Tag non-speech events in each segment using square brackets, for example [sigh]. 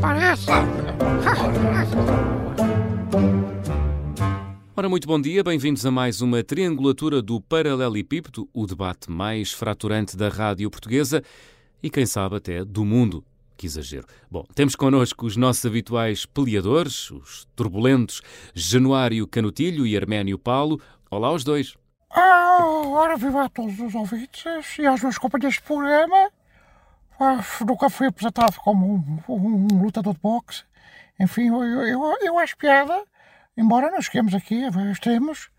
parece. [laughs] Ora, muito bom dia, bem-vindos a mais uma triangulatura do Paralelepípedo, o debate mais fraturante da rádio portuguesa e, quem sabe, até do mundo. Que exagero. Bom, temos connosco os nossos habituais peleadores, os turbulentos Januário Canutilho e Arménio Paulo. Olá os dois. Ah, ora, viva a todos os ouvintes e aos meus companheiros de programa. Ah, nunca fui apresentado como um, um, um lutador de boxe. Enfim, eu, eu, eu acho piada, embora nós cheguemos aqui a extremos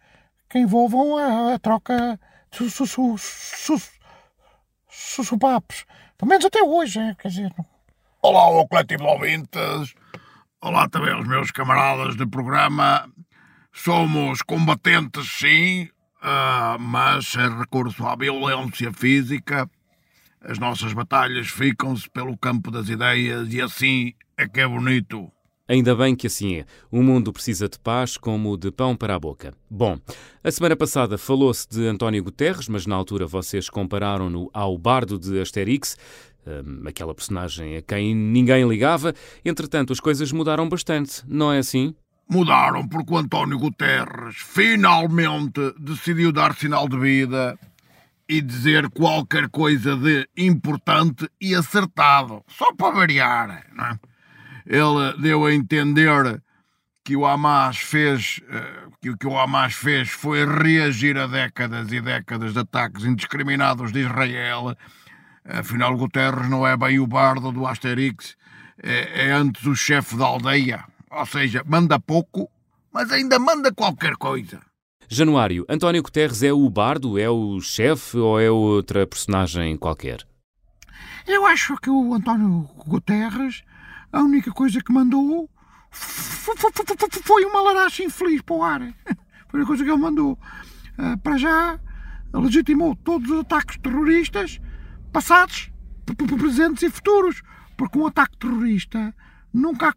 que envolvam a, a troca de su, su, su, su, su, papos. Pelo menos até hoje, é, quer dizer. Olá ao coletivo de ouvintes. Olá também aos meus camaradas de programa. Somos combatentes, sim, uh, mas sem recurso à violência física. As nossas batalhas ficam-se pelo campo das ideias e assim é que é bonito. Ainda bem que assim é. O mundo precisa de paz como de pão para a boca. Bom, a semana passada falou-se de António Guterres, mas na altura vocês compararam-no ao bardo de Asterix, hum, aquela personagem a quem ninguém ligava. Entretanto, as coisas mudaram bastante, não é assim? Mudaram porque o António Guterres finalmente decidiu dar sinal de vida e dizer qualquer coisa de importante e acertado, só para variar, não é? Ele deu a entender que o Hamas fez, eh, que o que o Hamas fez foi reagir a décadas e décadas de ataques indiscriminados de Israel. Afinal, Guterres não é bem o bardo do Asterix, é, é antes o chefe da aldeia. Ou seja, manda pouco, mas ainda manda qualquer coisa. Januário, António Guterres é o bardo, é o chefe ou é outra personagem qualquer? Eu acho que o António Guterres, a única coisa que mandou foi uma laracha infeliz para o ar. [laughs] Foi a coisa que ele mandou. Ah, para já, legitimou todos os ataques terroristas, passados, presentes e futuros. Porque um ataque terrorista nunca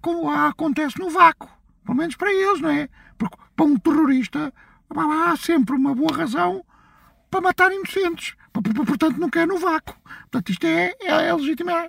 acontece no vácuo. Pelo menos para eles, não é? Porque para um terrorista há sempre uma boa razão para matar inocentes. Portanto, nunca é no vácuo. Portanto, isto é, é, é legítima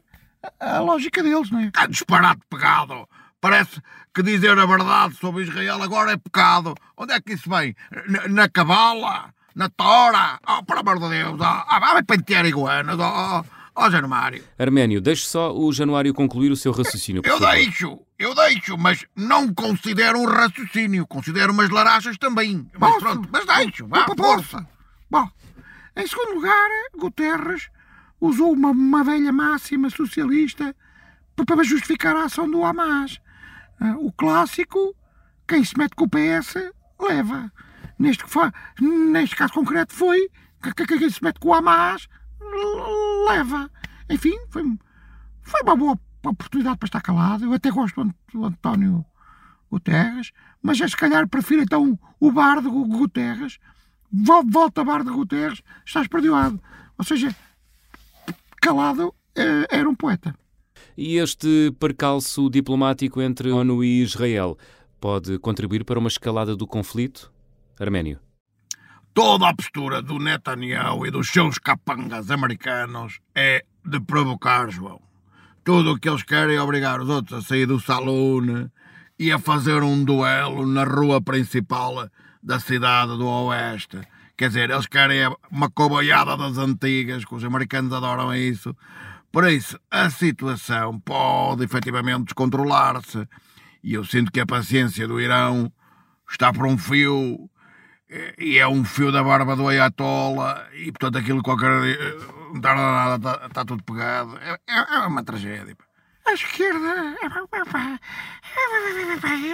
a, a lógica deles, não é? Está disparado pegado. Parece que dizer a verdade sobre Israel agora é pecado. Onde é que isso vem? Na, na cabala? Na tora? Oh, por amor de Deus! Oh, ah, vai pentear iguanas! Oh, oh. Ó, oh, Januário. Arménio, deixe só o Januário concluir o seu raciocínio. eu favor. deixo, eu deixo, mas não considero um raciocínio. Considero umas larachas também. Mas Posso? pronto, mas deixo, vá, força. Bom, em segundo lugar, Guterres usou uma, uma velha máxima socialista para justificar a ação do Hamas. Ah, o clássico, quem se mete com o PS, leva. Neste, neste caso concreto foi que quem se mete com o Hamas leva. Enfim, foi, foi uma boa oportunidade para estar calado. Eu até gosto do António Guterres, mas é se calhar prefiro então o bar de Guterres. Volta bar de Guterres, estás perdoado. Ou seja, calado eh, era um poeta. E este percalço diplomático entre ONU e Israel pode contribuir para uma escalada do conflito? Arménio. Toda a postura do Netanyahu e dos seus capangas americanos é de provocar, João. Tudo o que eles querem é obrigar os outros a sair do salão e a fazer um duelo na rua principal da cidade do Oeste. Quer dizer, eles querem uma coboiada das antigas, que os americanos adoram isso. Por isso, a situação pode efetivamente descontrolar-se. E eu sinto que a paciência do Irão está por um fio e é um fio da barba do Ayatollah e portanto aquilo qualquer não está nada, está, está tudo pegado. É, é, é uma tragédia. A esquerda.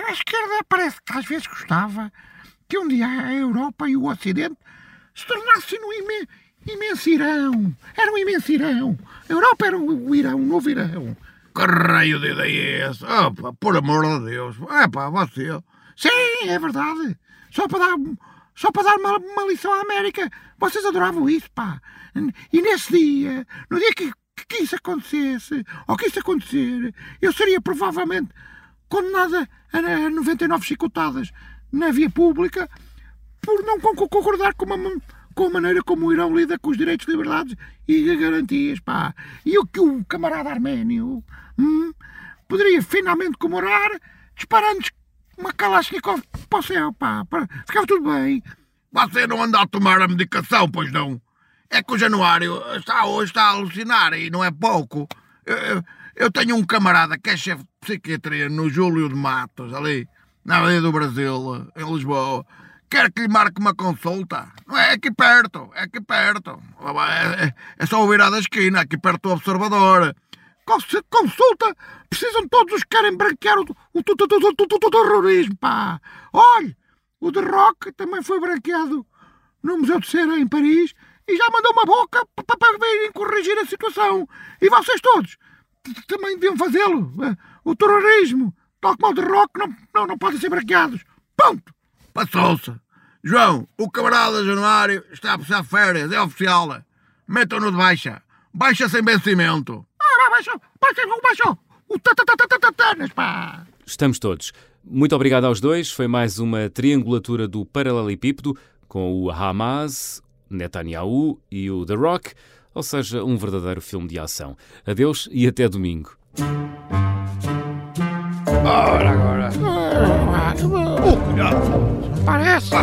A esquerda parece que às vezes gostava que um dia a Europa e o Ocidente se tornassem um imen, imenso Irão. Era um imenso Irão. A Europa era um Irão, um novo Irão. Que raio de ideia é essa? Opa, por amor de Deus. É pá, você. Sim, é verdade. Só para dar só para dar uma, uma lição à América. Vocês adoravam isso, pá. E nesse dia, no dia que, que isso acontecesse, ou que isso acontecer, eu seria provavelmente condenada a 99 chicotadas na via pública por não concordar com, uma, com a maneira como o Irão lida com os direitos, liberdades e garantias, pá. E o que o camarada arménio hum, poderia finalmente comemorar disparando uma Kalashnikov para o céu, pá. Ficava tudo bem. Você não anda a tomar a medicação, pois não? É que o Januário está hoje está a alucinar e não é pouco. Eu, eu tenho um camarada que é chefe de psiquiatria no Júlio de Matos, ali, na Avenida do Brasil, em Lisboa. Quer que lhe marque uma consulta? Não é aqui perto, é aqui perto. É, é, é só o virar da esquina, aqui perto do observador. Consulta! Precisam todos os que querem branquear o, o, terrorismo, pá! Olhe, o de Rock também foi branqueado no Museu de Cera, em Paris, e já mandou uma boca para virem corrigir a situação. E vocês todos também deviam fazê-lo. O terrorismo, tal como o de Rock, não, não, não podem ser branqueados. Ponto! Passou-se. João, o camarada Januário está a precisar férias, é oficial. Metam-no de baixa. Baixa sem vencimento baixo, baixo, baixo, o pá. Estamos todos. Muito obrigado aos dois. Foi mais uma triangulatura do paralelepípedo com o Hamas, Netanyahu e o The Rock, ou seja, um verdadeiro filme de ação. Adeus e até domingo. Ora agora. Ah, ah, ah, oh, cuidado. Parece.